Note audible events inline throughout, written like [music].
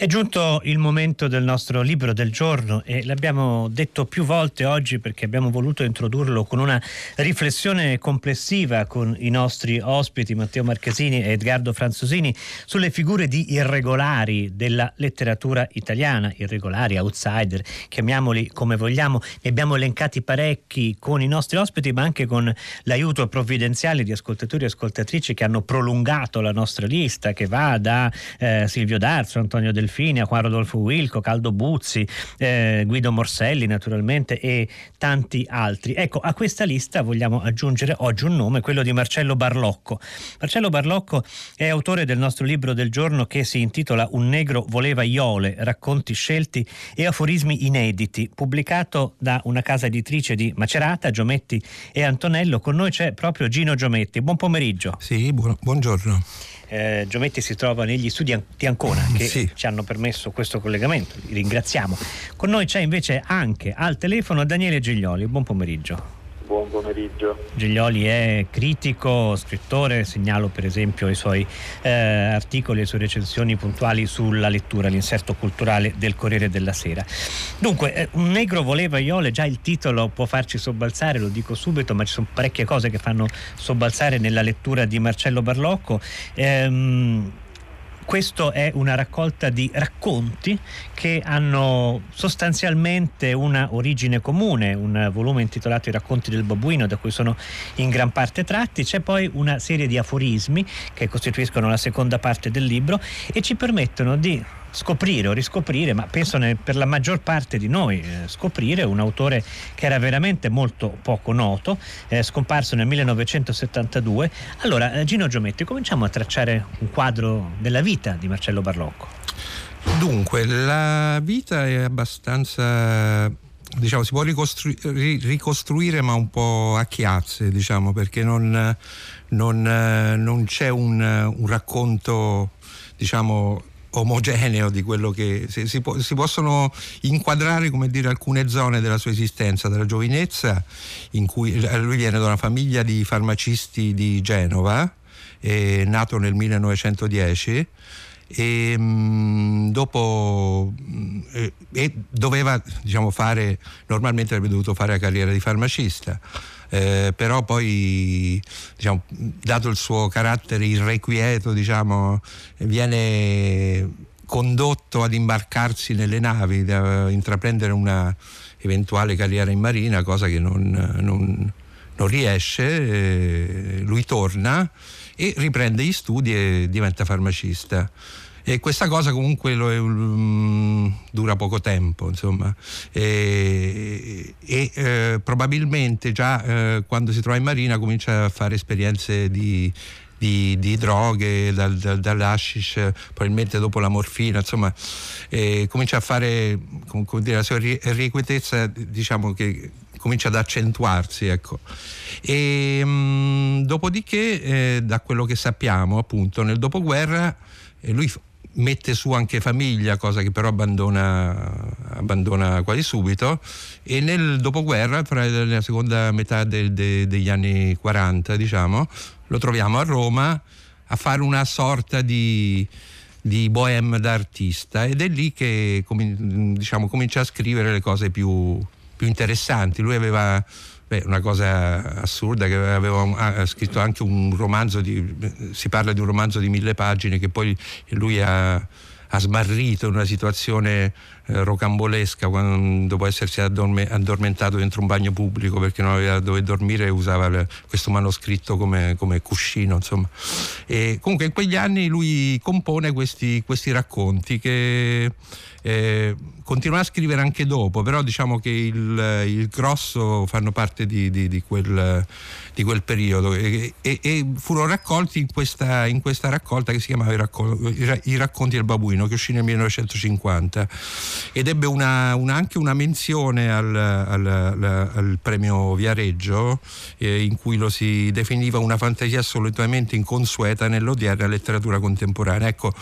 È giunto il momento del nostro libro del giorno e l'abbiamo detto più volte oggi perché abbiamo voluto introdurlo con una riflessione complessiva con i nostri ospiti Matteo Marchesini e Edgardo Franzosini sulle figure di irregolari della letteratura italiana, irregolari, outsider, chiamiamoli come vogliamo. Ne abbiamo elencati parecchi con i nostri ospiti ma anche con l'aiuto provvidenziale di ascoltatori e ascoltatrici che hanno prolungato la nostra lista che va da eh, Silvio D'Arzo, Antonio Del Delfini, Juan Rodolfo Wilco, Caldo Buzzi, eh, Guido Morselli naturalmente e tanti altri. Ecco, a questa lista vogliamo aggiungere oggi un nome, quello di Marcello Barlocco. Marcello Barlocco è autore del nostro libro del giorno che si intitola Un negro voleva iole, racconti scelti e aforismi inediti, pubblicato da una casa editrice di Macerata, Giometti e Antonello. Con noi c'è proprio Gino Giometti. Buon pomeriggio. Sì, buon, buongiorno eh, Giometti si trova negli studi di Ancona che sì. ci hanno permesso questo collegamento, li ringraziamo. Con noi c'è invece anche al telefono Daniele Giglioli, buon pomeriggio. Buon pomeriggio. Giglioli è critico, scrittore, segnalo per esempio i suoi eh, articoli e le sue recensioni puntuali sulla lettura, l'inserto culturale del Corriere della Sera. Dunque, eh, Un negro voleva Iole, già il titolo può farci sobbalzare, lo dico subito, ma ci sono parecchie cose che fanno sobbalzare nella lettura di Marcello Barlocco. Ehm, questo è una raccolta di racconti che hanno sostanzialmente una origine comune, un volume intitolato I racconti del babuino da cui sono in gran parte tratti, c'è poi una serie di aforismi che costituiscono la seconda parte del libro e ci permettono di scoprire o riscoprire, ma penso per la maggior parte di noi eh, scoprire un autore che era veramente molto poco noto, eh, scomparso nel 1972. Allora, eh, Gino Giometti, cominciamo a tracciare un quadro della vita di Marcello Barlocco. Dunque, la vita è abbastanza diciamo, si può ricostruire, ricostruire ma un po' a chiazze, diciamo, perché non, non, non c'è un, un racconto diciamo, omogeneo di quello che si, si, po- si, possono inquadrare come dire alcune zone della sua esistenza dalla giovinezza in cui lui viene da una famiglia di farmacisti di Genova è nato nel 1910 e mh, mm, dopo mh, e doveva diciamo fare normalmente avrebbe dovuto fare la carriera di farmacista eh, però poi diciamo, dato il suo carattere irrequieto diciamo, viene condotto ad imbarcarsi nelle navi, da intraprendere una eventuale carriera in marina, cosa che non, non, non riesce, eh, lui torna e riprende gli studi e diventa farmacista. E questa cosa comunque lo, um, dura poco tempo, insomma, e, e eh, probabilmente già eh, quando si trova in marina comincia a fare esperienze di, di, di, droghe, dal, dal, dall'ashish, probabilmente dopo la morfina, insomma, eh, comincia a fare, come dire, la sua irrequietezza, diciamo che comincia ad accentuarsi. Ecco. E, mh, mm, dopodiché, eh, da quello che sappiamo, appunto, nel dopoguerra, eh, lui mette su anche famiglia, cosa che però abbandona, abbandona quasi subito, e nel dopoguerra, tra la seconda metà del, de, degli anni 40, diciamo, lo troviamo a Roma a fare una sorta di, di bohème d'artista ed è lì che diciamo, comincia a scrivere le cose più, più interessanti. Lui aveva Beh, una cosa assurda che aveva ha scritto anche un romanzo di, si parla di un romanzo di mille pagine che poi lui ha, ha smarrito in una situazione eh, rocambolesca quando, dopo essersi addorme, addormentato dentro un bagno pubblico perché non aveva dove dormire usava le, questo manoscritto come, come cuscino insomma. E comunque in quegli anni lui compone questi, questi racconti che eh, continua a scrivere anche dopo, però diciamo che il, il grosso fanno parte di, di, di, quel, di quel, periodo e, e, e, furono raccolti in questa, in questa, raccolta che si chiamava I racconti del babuino che uscì nel 1950 ed ebbe una, una, anche una menzione al, al, al, al premio Viareggio eh, in cui lo si definiva una fantasia assolutamente inconsueta nell'odierna letteratura contemporanea. Ecco,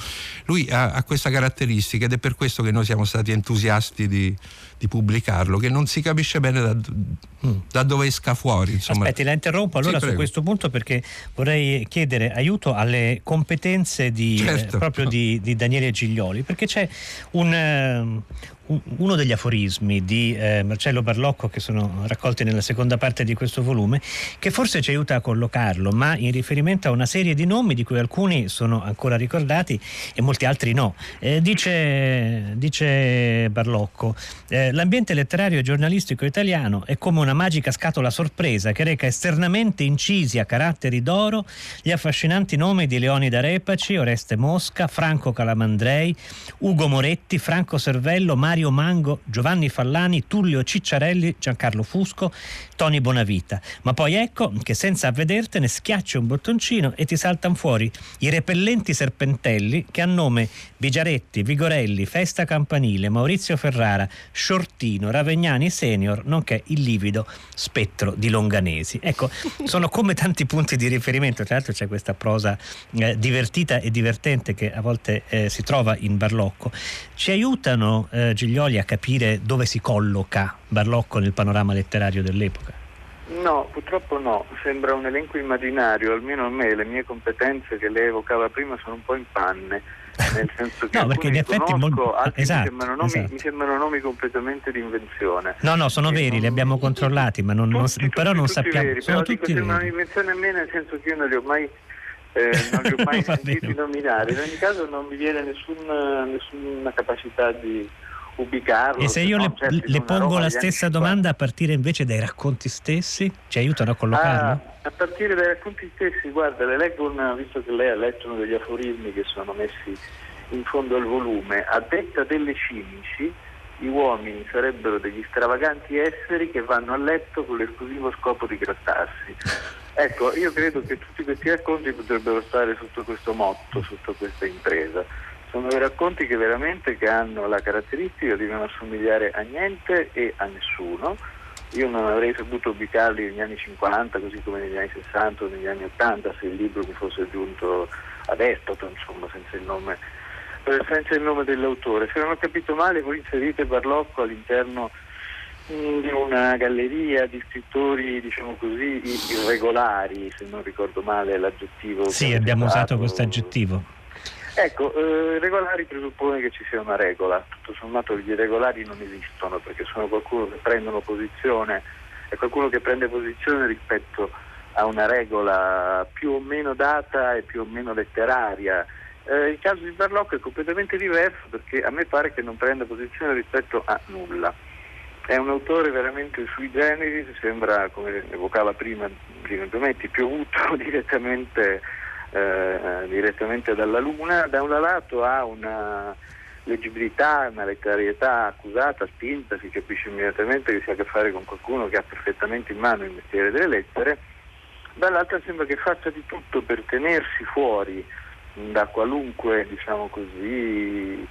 lui ha, ha questa caratteristica ed è per questo che noi siamo stati entusiasti di, di pubblicarlo, che non si capisce bene da, mm. da dove esca fuori. Insomma. Aspetti, la interrompo allora sì, su questo punto perché vorrei chiedere aiuto alle competenze di, eh, certo. eh, proprio di, di, Daniele Giglioli. Perché c'è un, ehm, uno degli aforismi di eh, Marcello Barlocco che sono raccolti nella seconda parte di questo volume che forse ci aiuta a collocarlo ma in riferimento a una serie di nomi di cui alcuni sono ancora ricordati e molti altri no. Eh, dice, dice, Barlocco eh, l'ambiente letterario e giornalistico italiano è come una magica scatola sorpresa che reca esternamente incisi a caratteri d'oro gli affascinanti nomi di Leonida Repaci, Oreste Mosca, Franco Calamandrei Ugo Moretti, Franco Servello, Mario Mario Mango, Giovanni Fallani, Tullio Cicciarelli, Giancarlo Fusco, Tony Bonavita. Ma poi ecco che senza avvedertene schiacci un bottoncino e ti saltano fuori i repellenti serpentelli che a nome Bigiaretti, Vigorelli, Festa Campanile, Maurizio Ferrara, Sciortino, Ravegnani Senior, nonché il livido spettro di Longanesi. Ecco, sono come tanti punti di riferimento, tra l'altro c'è questa prosa eh, divertita e divertente che a volte eh, si trova in Barlocco. Ci aiutano eh, Giglioli a capire dove si colloca Barlocco nel panorama letterario dell'epoca? No, purtroppo no, sembra un elenco immaginario, almeno a me le mie competenze che lei evocava prima sono un po' in panne, nel senso che no, perché in effetti conosco, altri esatto, mi, sembrano nomi, esatto. mi, sembrano nomi, completamente di invenzione. No, no, sono veri, non, li abbiamo controllati, ma non, tutti, non, però tutti, non tutti sappiamo. Veri, sono però tutti dico, veri. un'invenzione a me nel senso che io non li ho mai eh, [laughs] non li ho mai sentiti nominare. In ogni caso non mi viene nessun, nessuna capacità di ubicarlo. E se io le, certo, le pongo la stessa domanda a partire invece dai racconti stessi, ci aiutano a collocarlo? Ah, a partire dai racconti stessi, guarda, le leggo una, visto che lei ha letto uno degli aforismi che sono messi in fondo al volume, a detta delle cimici gli uomini sarebbero degli stravaganti esseri che vanno a letto con l'esclusivo scopo di grattarsi. [laughs] Ecco, io credo che tutti questi racconti potrebbero stare sotto questo motto, sotto questa impresa. Sono dei racconti che veramente che hanno la caratteristica di non assomigliare a niente e a nessuno. Io non avrei saputo ubicarli negli anni 50, così come negli anni 60 o negli anni 80, se il libro mi fosse giunto ad Estoto, insomma, senza il nome senza il nome dell'autore. Se non ho capito male, voi inserite Barlocco all'interno di una galleria di scrittori, diciamo così, irregolari, se non ricordo male l'aggettivo. Sì, abbiamo usato questo aggettivo. Ecco, eh, regolari presuppone che ci sia una regola, tutto sommato gli irregolari non esistono perché sono qualcuno che prendono posizione, è qualcuno che prende posizione rispetto a una regola più o meno data e più o meno letteraria eh, il caso di Barlocco è completamente diverso perché a me pare che non prenda posizione rispetto a nulla. È un autore veramente sui generis, sembra, come evocava prima Gino Giometti, piovuto [laughs] direttamente, eh, direttamente dalla Luna. Da un lato ha una leggibilità, una letterarietà accusata, spinta, si capisce immediatamente che si ha a che fare con qualcuno che ha perfettamente in mano il mestiere delle lettere, dall'altra sembra che faccia di tutto per tenersi fuori da qualunque diciamo così,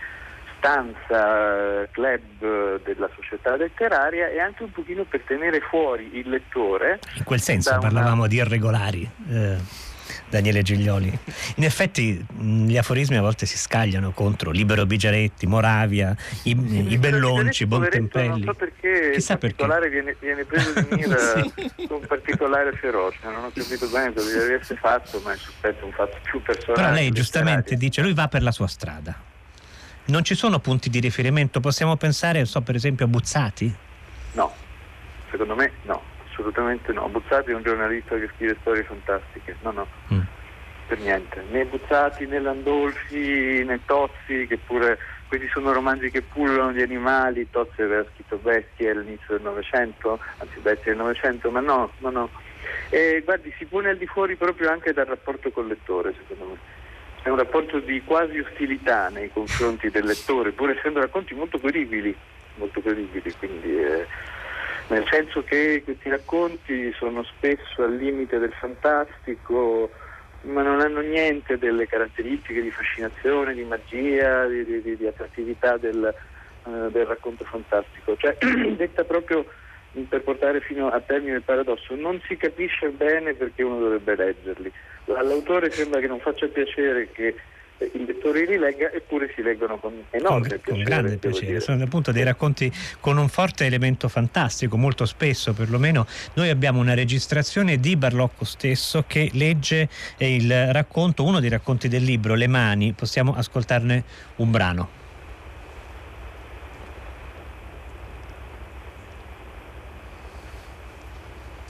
stanza, club della società letteraria e anche un pochino per tenere fuori il lettore. In quel senso parlavamo una... di irregolari. Eh. Daniele Giglioli. In effetti gli aforismi a volte si scagliano contro Libero Bigiaretti, Moravia, i, sì, i Bellonci, Bontempelli. Non so perché Chissà il particolare perché. Viene, viene, preso di mira [laughs] sì. con particolare ferocia. Non ho capito bene cosa deve [laughs] essere fatto, ma è sospetto un fatto più personale. Però lei giustamente dice lui va per la sua strada. Non ci sono punti di riferimento? Possiamo pensare, so, per esempio, a Buzzati? No, secondo me no assolutamente no. Buzzati è un giornalista che scrive storie fantastiche, no, no, mm. per niente. Né Buzzati né Landolfi né Tozzi, che pure questi sono romanzi che pullano di animali, Tozzi aveva scritto Bestie all'inizio del Novecento, anzi Bestie del Novecento, ma no, no, no. E guardi, si pone al di fuori proprio anche dal rapporto col lettore, secondo me. È un rapporto di quasi ostilità nei confronti del lettore, pur essendo racconti molto credibili, molto credibili, quindi... Eh, nel senso che questi racconti sono spesso al limite del fantastico, ma non hanno niente delle caratteristiche di fascinazione, di magia, di, di, di attrattività del, uh, del, racconto fantastico. Cioè, [clears throat] detta proprio per portare fino a termine il paradosso, non si capisce bene perché uno dovrebbe leggerli. All'autore sembra che non faccia piacere che il lettore li legga eppure si leggono con enorme con, piacere. Con grande piacere, sono appunto dei racconti con un forte elemento fantastico, molto spesso perlomeno noi abbiamo una registrazione di Barlocco stesso che legge il racconto, uno dei racconti del libro, Le mani, possiamo ascoltarne un brano.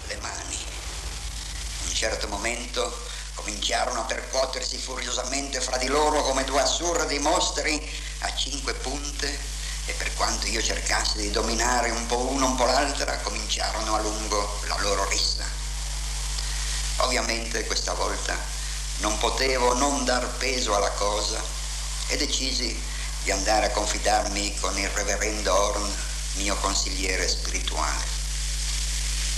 Le mani. In un certo momento cominciarono a percuotersi furiosamente fra di loro come due assurdi mostri a cinque punte e per quanto io cercassi di dominare un po' uno un po' l'altra, cominciarono a lungo la loro rissa. Ovviamente questa volta non potevo non dar peso alla cosa e decisi di andare a confidarmi con il reverendo Horn, mio consigliere spirituale.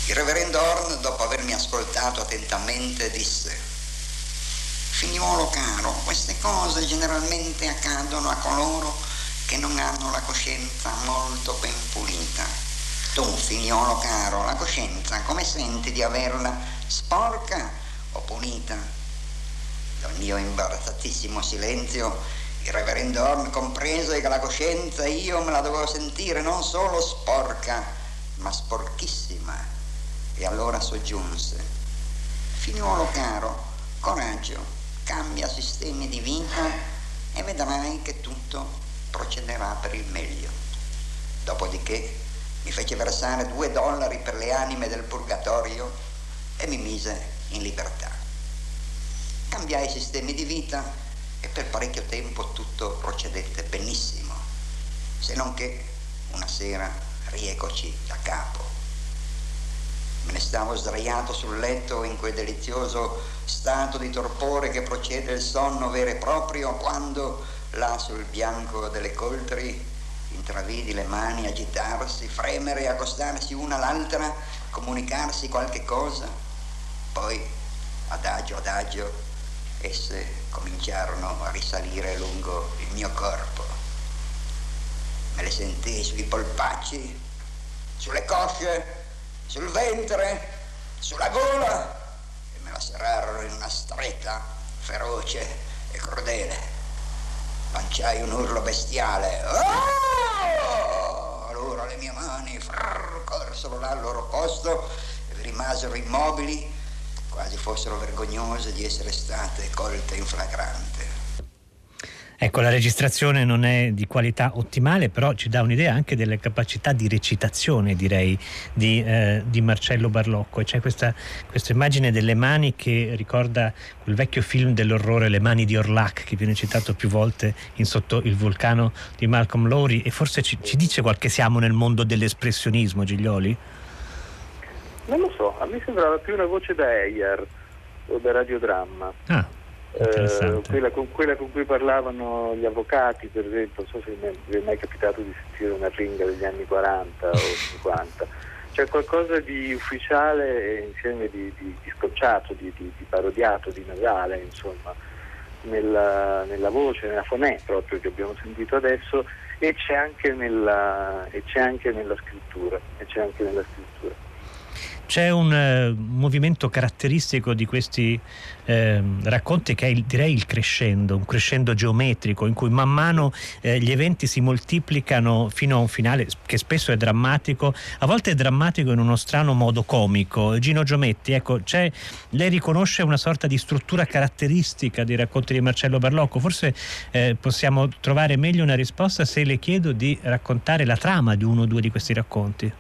Il reverendo Horn, dopo avermi ascoltato attentamente, disse Figliuolo caro, queste cose generalmente accadono a coloro che non hanno la coscienza molto ben pulita. Tu, figliolo caro, la coscienza come senti di averla sporca o pulita? Dal mio imbarazzatissimo silenzio il reverendo Horn comprese che la coscienza io me la dovevo sentire non solo sporca, ma sporchissima. E allora soggiunse, figliuolo caro, coraggio, cambia sistemi di vita e vedrai che tutto procederà per il meglio. Dopodiché mi fece versare due dollari per le anime del purgatorio e mi mise in libertà. Cambiai sistemi di vita e per parecchio tempo tutto procedette benissimo, se non che una sera riecoci da capo. Stavo sdraiato sul letto in quel delizioso stato di torpore che procede il sonno vero e proprio quando là sul bianco delle coltri intravidi le mani agitarsi, fremere, accostarsi una all'altra, comunicarsi qualche cosa. Poi, adagio adagio, esse cominciarono a risalire lungo il mio corpo. Me le sentii sui polpacci, sulle cosce, sul ventre, sulla gola me la serrarono in una stretta feroce e crudele. Lanciai un urlo bestiale. Oh! Allora le mie mani frrr, corsero là al loro posto e rimasero immobili, quasi fossero vergognose di essere state colte in flagrante. Ecco, la registrazione non è di qualità ottimale, però ci dà un'idea anche delle capacità di recitazione, direi, di, eh, di Marcello Barlocco. E c'è questa, questa, immagine delle mani che ricorda quel vecchio film dell'orrore Le mani di Orlac, che viene citato più volte in Sotto il vulcano di Malcolm Lowry, e forse ci, ci dice qual che siamo nel mondo dell'espressionismo, Giglioli? Non lo so, a me sembrava più una voce da Eyer o da radiodramma. Ah. Eh, quella, con, quella, con, cui parlavano gli avvocati, per esempio, non so se vi è mai capitato di sentire una ringa degli anni 40 o [laughs] 50, c'è qualcosa di ufficiale e insieme di, di, di scocciato, di, di, parodiato, di nasale, insomma, nella, nella, voce, nella fonè proprio che abbiamo sentito adesso e c'è anche nella, c'è anche nella scrittura. C'è anche nella scrittura. C'è un uh, movimento caratteristico di questi eh, racconti che è il, direi il crescendo, un crescendo geometrico in cui man mano eh, gli eventi si moltiplicano fino a un finale che spesso è drammatico, a volte è drammatico in uno strano modo comico. Gino Giometti, ecco, lei riconosce una sorta di struttura caratteristica dei racconti di Marcello Barlocco, forse eh, possiamo trovare meglio una risposta se le chiedo di raccontare la trama di uno o due di questi racconti.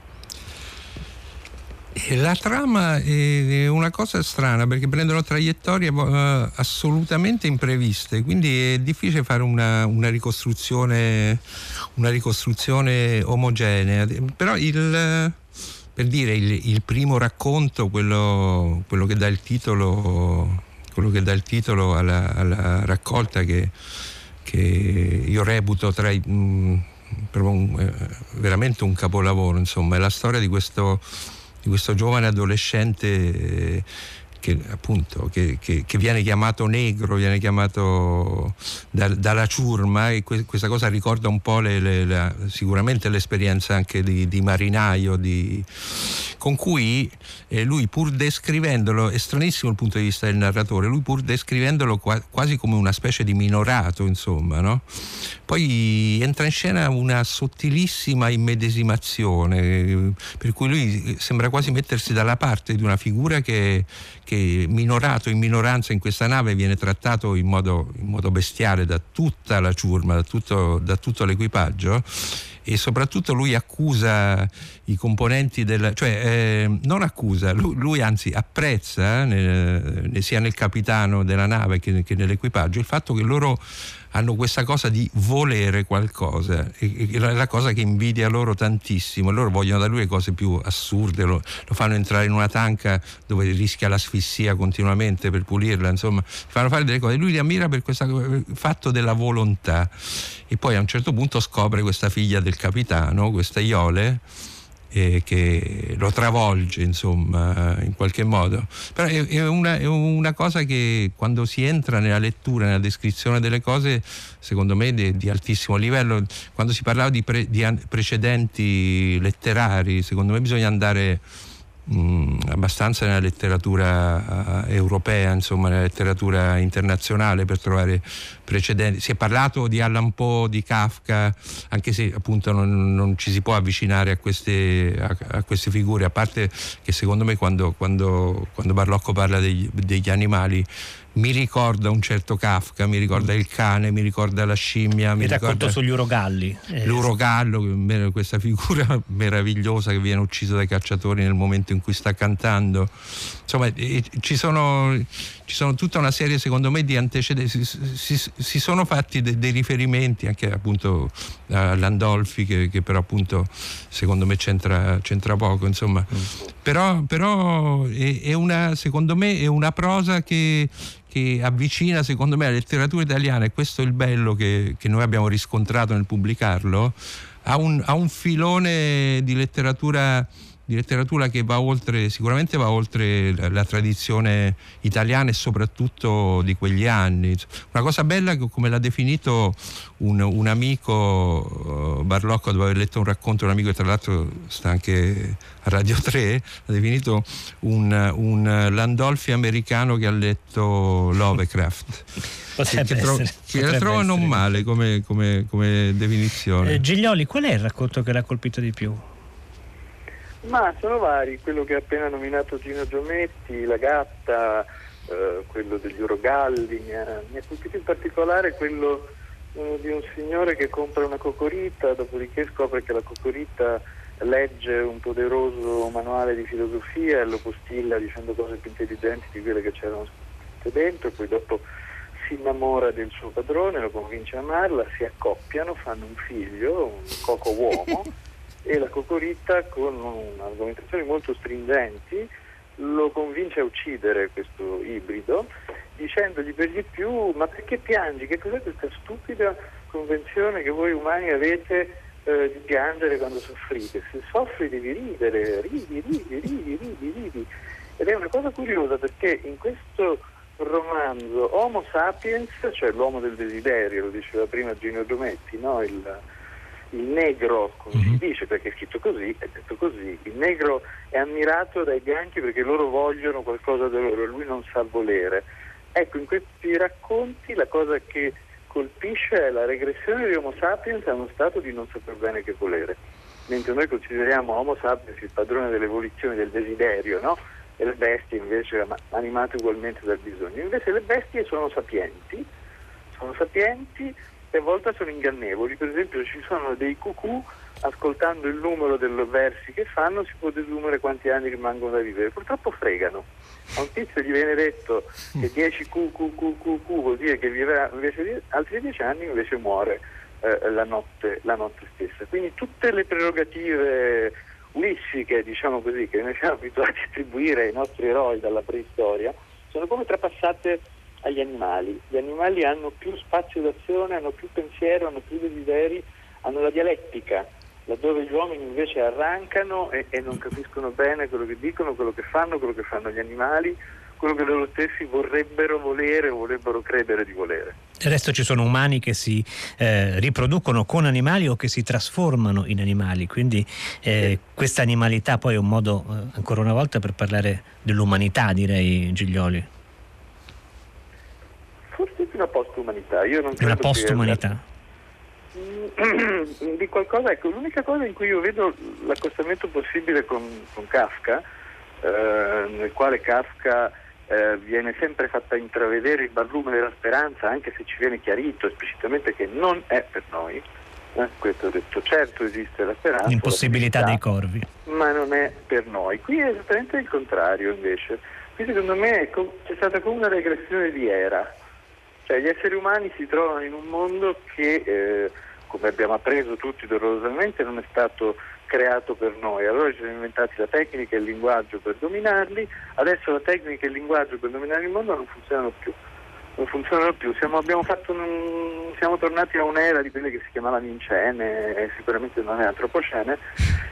La trama è una cosa strana perché prendono traiettorie uh, assolutamente impreviste, quindi è difficile fare una, una, ricostruzione, una ricostruzione, omogenea. Però il, per dire il, il primo racconto, quello, quello, che dà il titolo, dà il titolo alla, alla, raccolta che, che, io reputo tra i, mh, un, eh, veramente un capolavoro, insomma, è la storia di questo di questo giovane adolescente che, appunto, che, che, che, viene chiamato negro, viene chiamato da, dalla ciurma e que, questa cosa ricorda un po' le, le, la, sicuramente l'esperienza anche di, di marinaio, di, con cui eh, lui pur descrivendolo, è stranissimo il punto di vista del narratore, lui pur descrivendolo qua, quasi come una specie di minorato, insomma, no? poi entra in scena una sottilissima immedesimazione, per cui lui sembra quasi mettersi dalla parte di una figura che, che minorato in minoranza in questa nave viene trattato in modo, in modo bestiale da tutta la ciurma, da tutto, da tutto l'equipaggio e soprattutto lui accusa i componenti del... cioè eh, non accusa, lui, lui anzi apprezza eh, sia nel capitano della nave che, che nell'equipaggio il fatto che loro hanno questa cosa di volere qualcosa, è la cosa che invidia loro tantissimo, loro vogliono da lui le cose più assurde, lo, lo fanno entrare in una tanca dove rischia l'asfissia continuamente per pulirla, insomma, fanno fare delle cose, lui li ammira per questo fatto della volontà. E poi a un certo punto scopre questa figlia del capitano, questa Iole, eh, che lo travolge insomma in qualche modo. Però è, è, una, è, una, cosa che quando si entra nella lettura nella descrizione delle cose secondo me di, di altissimo livello. Quando si parlava di, pre, di precedenti letterari secondo me bisogna andare mh, mm, abbastanza nella letteratura uh, europea, insomma, nella letteratura internazionale per trovare precedenti. Si è parlato di Allan Poe, di Kafka, anche se appunto non, non ci si può avvicinare a queste, a, a queste, figure, a parte che secondo me quando, quando, quando Barlocco parla degli, degli animali mi ricorda un certo Kafka, mi ricorda il cane, mi ricorda la scimmia. Mi il racconto sugli urogalli. Eh. L'urogallo, questa figura [laughs] meravigliosa che viene ucciso dai cacciatori nel momento in cui sta cantando. Insomma, ci sono, ci sono tutta una serie, secondo me, di antecedenti. Si, si, si sono fatti de, dei riferimenti anche appunto a Landolfi, che, che però appunto secondo me c'entra, c'entra poco. Insomma. Mm. Però, però è, è una, secondo me è una prosa che che avvicina secondo me la letteratura italiana e questo è il bello che, che noi abbiamo riscontrato nel pubblicarlo a un, a un filone di letteratura di letteratura che va oltre, sicuramente va oltre la, la, tradizione italiana e soprattutto di quegli anni. Una cosa bella come l'ha definito un, un amico uh, Barlocco dopo aver letto un racconto, un amico che tra l'altro sta anche a Radio [laughs] 3, ha definito un, un Landolfi americano che ha letto Lovecraft. [laughs] Potrebbe che, tro- che la trovo non male come, come, come definizione. Eh, Giglioli, qual è il racconto che l'ha colpito di più? Ma sono vari, quello che ha appena nominato Gino Giometti, La Gatta, eh, quello degli Urogalli, mi ha, mi ha, colpito in particolare quello eh, di un signore che compra una cocorita, dopodiché scopre che la cocorita legge un poderoso manuale di filosofia e lo postilla dicendo cose più intelligenti di quelle che c'erano dentro, poi dopo si innamora del suo padrone, lo convince a amarla, si accoppiano, fanno un figlio, un coco uomo. [laughs] e la Cocoritta con argomentazioni molto stringenti lo convince a uccidere questo ibrido dicendogli per di più ma perché piangi? Che cos'è questa stupida convenzione che voi umani avete eh, di piangere quando soffrite? Se soffri devi ridere, ridi, ridi, ridi, ridi, ridi. Ed è una cosa curiosa perché in questo romanzo Homo sapiens, cioè l'uomo del desiderio, lo diceva prima Gino Giometti, no? il, il negro, come mm-hmm. si mhm. dice perché è scritto così, è detto così, il negro è ammirato dai bianchi perché loro vogliono qualcosa da loro e lui non sa volere. Ecco, in questi racconti la cosa che colpisce è la regressione di Homo sapiens a uno stato di non saper bene che volere, mentre noi consideriamo Homo sapiens il padrone dell'evoluzione del desiderio, no? E le bestie invece animate ugualmente dal bisogno. Invece le bestie sono sapienti, sono sapienti a volte sono ingannevoli. Per esempio ci sono dei cucù, ascoltando il numero dei versi che fanno si può desumere quanti anni rimangono da vivere. Purtroppo fregano. A un tizio gli viene detto che 10 Q, Q, Q, Q, Q vuol dire che vivrà altri 10 anni invece muore eh, la, notte, la notte stessa. Quindi tutte le prerogative ulissiche, diciamo così, che noi siamo abituati a attribuire ai nostri eroi dalla preistoria, sono come trapassate agli animali. Gli animali hanno più spazio d'azione, hanno più pensiero, hanno più desideri, hanno la dialettica, laddove gli uomini invece arrancano e, e non capiscono bene quello che dicono, quello che fanno, quello che fanno gli animali, quello che loro stessi vorrebbero volere o vorrebbero credere di volere. Del resto ci sono umani che si eh, riproducono con animali o che si trasformano in animali, quindi eh, sì. questa animalità poi è un modo, eh, ancora una volta, per parlare dell'umanità, direi Giglioli. Una post-umanità. Io non una post-umanità. [clears throat] Di qualcosa, ecco, l'unica cosa in cui io vedo l'accostamento possibile con, con Kafka, eh, nel quale Kafka eh, viene sempre fatta intravedere il barlume della speranza, anche se ci viene chiarito esplicitamente che non è per noi. Eh, questo ho detto, certo esiste la speranza. L'impossibilità dei corvi. Ma non è per noi. Qui è esattamente il contrario invece. Qui secondo me c'è stata come una regressione di era. Cioè gli esseri umani si trovano in un mondo che, eh, come abbiamo appreso tutti dolorosamente, non è stato creato per noi. Allora ci siamo inventati la tecnica e il linguaggio per dominarli, adesso la tecnica e il linguaggio per dominare il mondo non funzionano più. Non funzionano più, siamo, un, siamo tornati a un'era di quelle che si chiamavano incene, e sicuramente non è antropocene,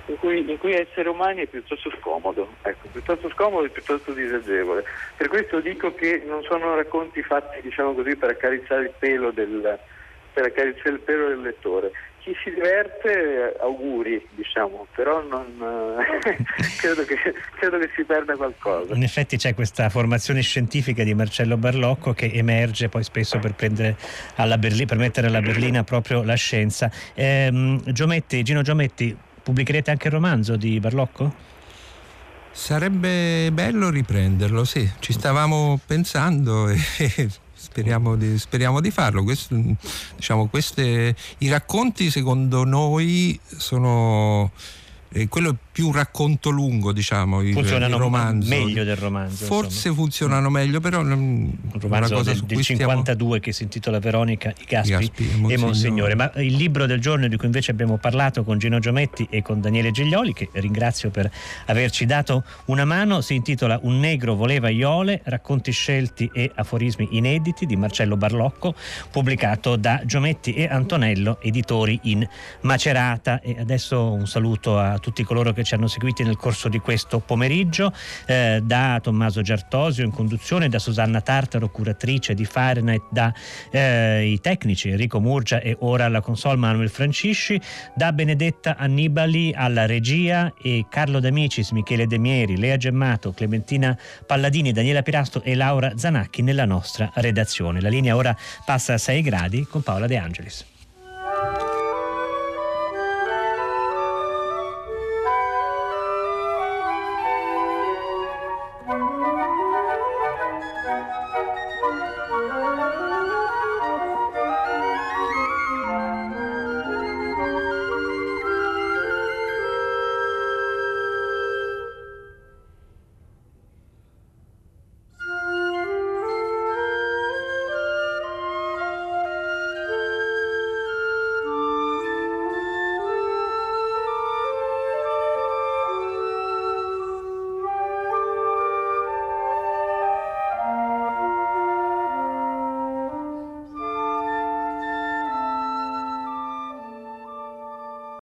in cui, in cui, essere umani è piuttosto scomodo, ecco, piuttosto scomodo e piuttosto disagevole. Per questo dico che non sono racconti fatti diciamo così, per accarezzare il pelo del, accarezzare il pelo del lettore chi si diverte auguri, diciamo, però non, [laughs] credo, che, credo, che, si perda qualcosa. In effetti c'è questa formazione scientifica di Marcello Barlocco che emerge poi spesso per, Berlina, per mettere alla berlina proprio la scienza. Eh, Giometti, Gino Giometti, pubblicherete anche il romanzo di Barlocco? Sarebbe bello riprenderlo, sì, ci stavamo pensando e speriamo di, speriamo di farlo. Questo, diciamo, queste, I racconti secondo noi sono... Eh, quello più un racconto lungo, diciamo, funzionano il romanzo. meglio del romanzo. Forse insomma. funzionano meglio, però un romanzo del, del 52 stiamo... che si intitola Veronica, i Gaspi, Gaspi e, Monsignore. Monsignore. Ma il libro del giorno di cui invece abbiamo parlato con Gino Giometti e con Daniele Giglioli, che ringrazio per averci dato una mano, si intitola Un negro voleva Iole, racconti scelti e aforismi inediti di Marcello Barlocco, pubblicato da Giometti e Antonello, editori in Macerata. E adesso un saluto a tutti coloro che ci hanno seguiti nel corso di questo pomeriggio, eh, da Tommaso Giartosio in conduzione, da Susanna Tartaro, curatrice di Fahrenheit, da eh, i tecnici Enrico Murgia e ora alla console Manuel Francisci, da Benedetta Annibali alla regia e Carlo D'Amicis, Michele Demieri, Lea Gemmato, Clementina Palladini, Daniela Pirasto e Laura Zanacchi nella nostra redazione. La linea ora passa a 6 gradi con Paola De Angelis.